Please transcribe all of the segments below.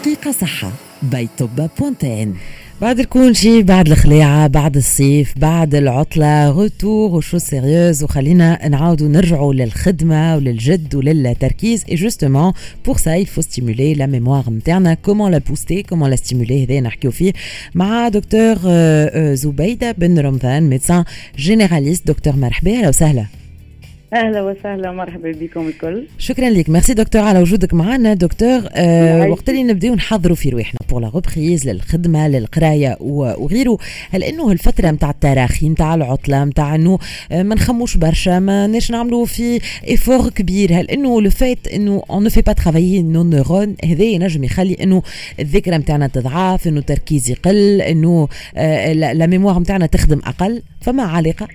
دقيقة صحة باي توبا بوانتين بعد ال congé بعد الخلاعة بعد الصيف بعد العطلة retour aux choses sérieuses وخلينا نعاودوا نرجعوا للخدمة وللجد وللتركيز. Justement pour ça il faut stimuler la mémoire نتاعنا comment la booster? Comment la stimuler? هذا نحكيو فيه مع دكتور زبيدة بن رمضان médecin généraliste دكتور مرحبا أهلا وسهلا أهلا وسهلا مرحبا بكم الكل. شكرا لك. ميرسي دكتور على وجودك معنا. دكتور آه وقت اللي نبداو نحضروا في رواحنا pour la reprise للخدمة للقراية وغيره هل إنه الفترة نتاع التراخي نتاع العطلة نتاع إنه آه، ما نخموش برشا ما ناش نعملوا في effort كبير هل إنه لو فات إنه on ne fait pas travailler nos neurones هذا ينجم يخلي إنه الذاكرة نتاعنا تضعف إنه التركيز يقل إنه آه la mémoire نتاعنا تخدم أقل. فما علاقة؟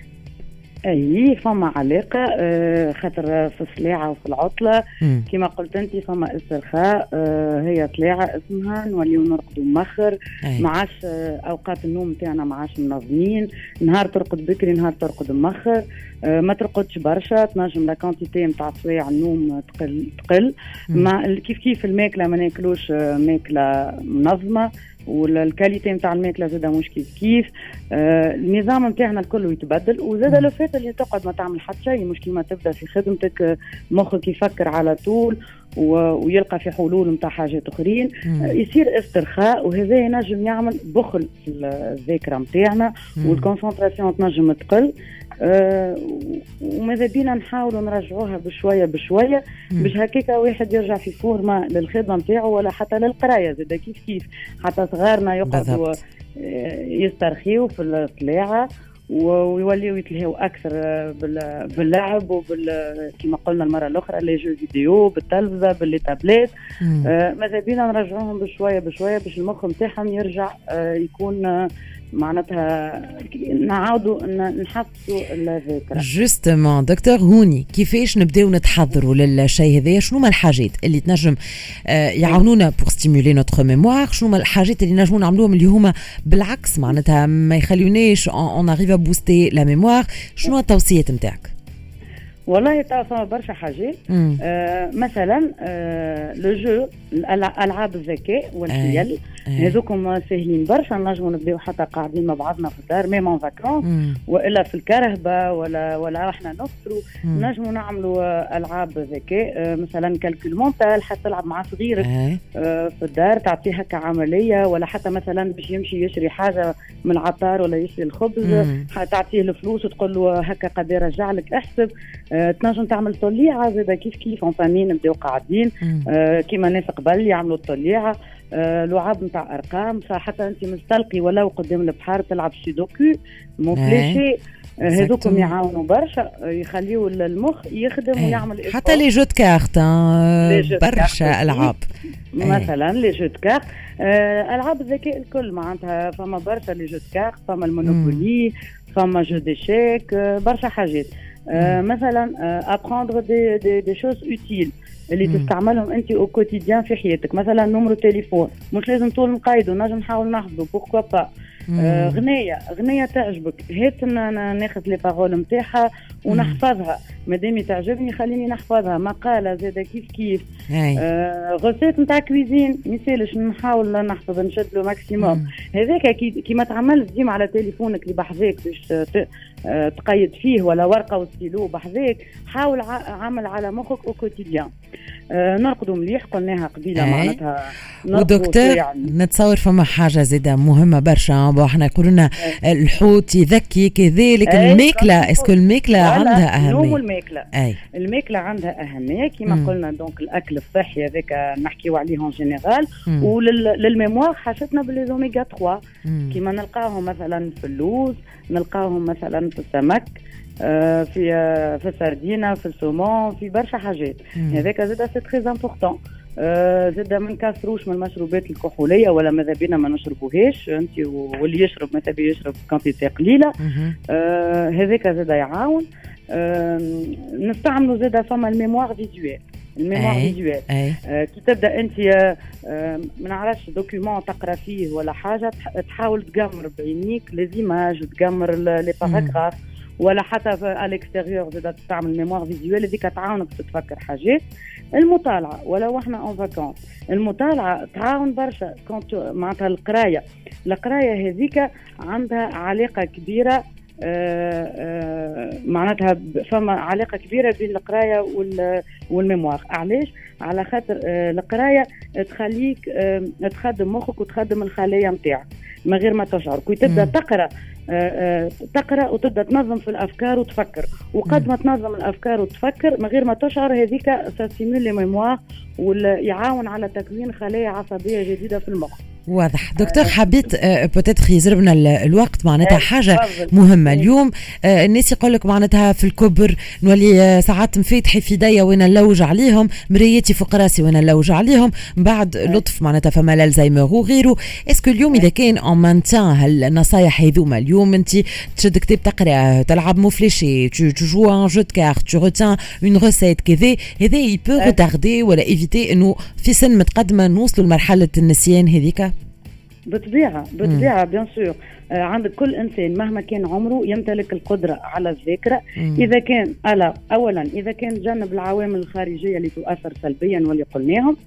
أي فما علاقة آه خاطر في الخلاعة وفي العطلة. كما قلت انت فما استرخاء آه هي طليعه اسمها نوليو نرقدوا مخر. ما عادش آه أوقات النوم تاعنا ما عادش منظمين. نهار ترقد بكري نهار ترقد مخر. ما ترقدش برشا. تنجم la quantité نتاع سوايع النوم تقل تقل. ما كيف كيف الماكلة؟ ما ناكلوش ماكلة منظمة. وال qualité نتاع الماكلة زاده مش كيف كيف. آه النظام نتاعنا الكل يتبدل وزاده لو فات اللي تقعد ما تعمل حتى شيء مش كيما تبدأ في خدمتك مخك يفكر على طول. ويلقى في حلول نتاع حاجات أخرين. يصير استرخاء وهذا ينجم يعمل بخل في الذاكرة نتاعنا وال concentration تنجم تقل. أه وماذا بينا نحاولوا نرجعوها بشوية بشوية باش هكاك واحد يرجع en forme للخدمة نتاعو ولا حتى للقراية زاد كيف كيف؟ حتى صغارنا يقعدوا آه، يسترخيو في الخلاعة ويوليو يتلهوا أكثر باللعب وبال كما قلنا المرة الأخرى les jeux vidéo بالتلفزة بال les tablettes آه ماذا بينا نرجعوهم بشوية بشوية باش المخ نتاعهم يرجع آه يكون معناتها نعاودوا نحفزوا الذاكرة. justement دكتور هوني كيفاش نبداو نتحضروا للشيء هذا شنو ما الحاجات اللي تنجم آه، يعاونونا pour stimuler notre mémoire شنو ما الحاجات اللي نجموا نعملوهم اللي هما بالعكس معناتها ما يخليوناش on arrive booster la mémoire شنو التوصيات نتاعك؟ والله فما برشا حاجات. آه مثلا آه les jeux ألعاب الذكاء والحيل. هذوكم ساهلين برشا نجموا نبداو حتى قاعدين مع بعضنا في الدار même en vacances وإلا في الكرهبة ولا ولا إحنا نفطروا. نجموا نعملوا ألعاب ذكاء آه مثلا calcul mental حتى تلعب مع صغيرك آه في الدار تعطيه هكا عمليه ولا حتى مثلا باش يمشي يشري حاجة من العطار ولا يشري الخبز تعطيه الفلوس وتقول له هكا قد يرجع لك احسب. آه تنجم تعمل طليعة زاد كيف كيف؟ famille نبداو قاعدين. كيما ناس قبل يعملوا الطليعة. لعاب نتاع أرقام. فحتى أنت مستلقي ولو قدام البحر تلعب sudoku mots fléchés هذوكم يعاونوا برشا. يخليوا المخ يخدم إيه. ويعمل حتى les jeux cartes برشا ألعاب. مثلا les jeux cartes آه ألعاب الذكاء الكل معناتها. فما برشا les jeux cartes فما ال Monopoly فما jeux d'échecs آه برشا حاجات. آه مثلا apprendre des des, des choses utiles اللي مم. تستعملهم أنت au quotidien في حياتك. مثلا نمرو تليفون مش لازم طول نقايدو نجم نحاول نحفظه pourquoi pas آه غنية غنية تعجبك. هات ناخذ les paroles نتاعها ونحفظها. مادام تعجبني خليني نحفظها. مقالة زادة كيف كيف؟ آه recette نتاع cuisine. مسالش نحاول نحفظ نشد le maximum هذاك كي, ما تعملش ديما على تليفونك اللي بحذاك باش آه، تقيد فيه ولا ورقة وستيلو بحذاك حاول عمل على مخك au quotidien آه نرقدوا مليح قلناها قبيلة معناتها ودكتور نتصور فما حاجة زاده مهمة برشا إحنا يقولوا لنا الحوت يذكي كذلك الماكله est-ce que الماكله عندها أهمية. النوم والماكله أي. الماكلة عندها أهمية كما قلنا donc الأكل الصحي هذاك نحكيو عليه en général ولل mémoire حاجتنا ب les oméga 3 كما نلقاهم مثلا في اللوز نلقاهم مثلا في السمك آه، في آه، في السردينة في ال saumon في برشا حاجات. هذاك زاد c'est très important زاد ما نكثروش من المشروبات الكحولية ولا ماذا بينا ما نشربوهاش. أنت واللي يشرب ماذا بيه يشرب quantité قليله آه، هذاك زاد يعاون. نستعملوا زاد فما ال mémoire visuelle. ال mémoire visuelle. كي تبدأ أنت ما نعرفش document تقرأ فيه ولا حاجة تحاول تقمر بعينيك les images تقمر les paragraphes ولا حتى في ال extérieur زاد تعمل mémoire visuelle هذيك تعاونك تتفكر حاجات. المطالعة ولو إحنا en vacances المطالعة تعاون برشا. كونت معناتها القراية. القراية هذيك عندها علاقة كبيرة معناتها فما علاقة كبيرة بين القراية والميموار. علاش؟ على خاطر آه، القراية تخليك تخدم مخك وتخدم الخلايا نتاعك من غير ما تشعر. كي تبدأ تقرأ تقرأ وتبدأ تنظم في الأفكار وتفكر. وقد ما تنظم الأفكار وتفكر من غير ما تشعر هذيك ساتيمول لي ميموار ويعاون على تكوين خلايا عصبية جديدة في المخ. واضح. دكتور حبيت peut-être يزربنا الوقت معناتها حاجة مهمة. اليوم الناس يقول لك معناتها في الكبر نولي ساعات مفاتحي في ايديا وين نلوج عليهم مريتي فوق راسي وين نلوج عليهم. بعد لطف معناتها فما الالزايمر وغيره. est-ce que اليوم إذا كان on maintient هالنصايح هذوما؟ اليوم أنت تشد كتاب تقرأ تلعب mots fléchés tu joues un jeu cartes tu retiens une recette كذا هذا peut retarder ولا éviter إنه في سن متقدمة نوصلوا لمرحلة النسيان هذيك؟ بالطبيعه بالطبيعه bien sûr آه عند كل إنسان مهما كان عمره يمتلك القدرة على الذاكرة. إذا كان ألا اولا إذا كان جنب العوامل الخارجية اللي تؤثر سلبيا واللي قلناهم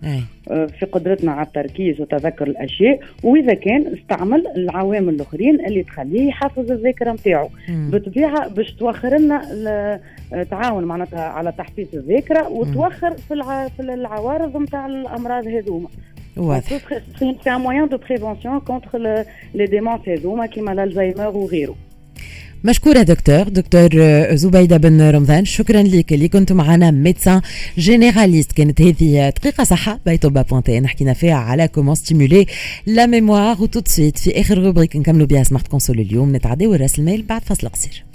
آه في قدرتنا على التركيز وتذكر الأشياء. وإذا كان استعمل العوامل الأخرين اللي تخليه يحفظ الذاكرة نتاعو بالطبيعه باش توخر لنا تعاون معناتها على تحفيز الذاكرة وتوخر في في العوارض نتاع الأمراض هذوما. C'est un moyen de prévention contre le, les démences هذوما كيما الالزهايمر وغيره مشكورة دكتور دكتور زبيدة بن رمضان شكرا لك اللي كنت معنا médecin généraliste كانت هذه دقيقة صحة بيتوبا بوانتين حكينا فيها على comment stimuler la mémoire و tout de suite في آخر rubrique نكملوا بها Smart Conso اليوم نتعداو الراس المال بعد فصل قصير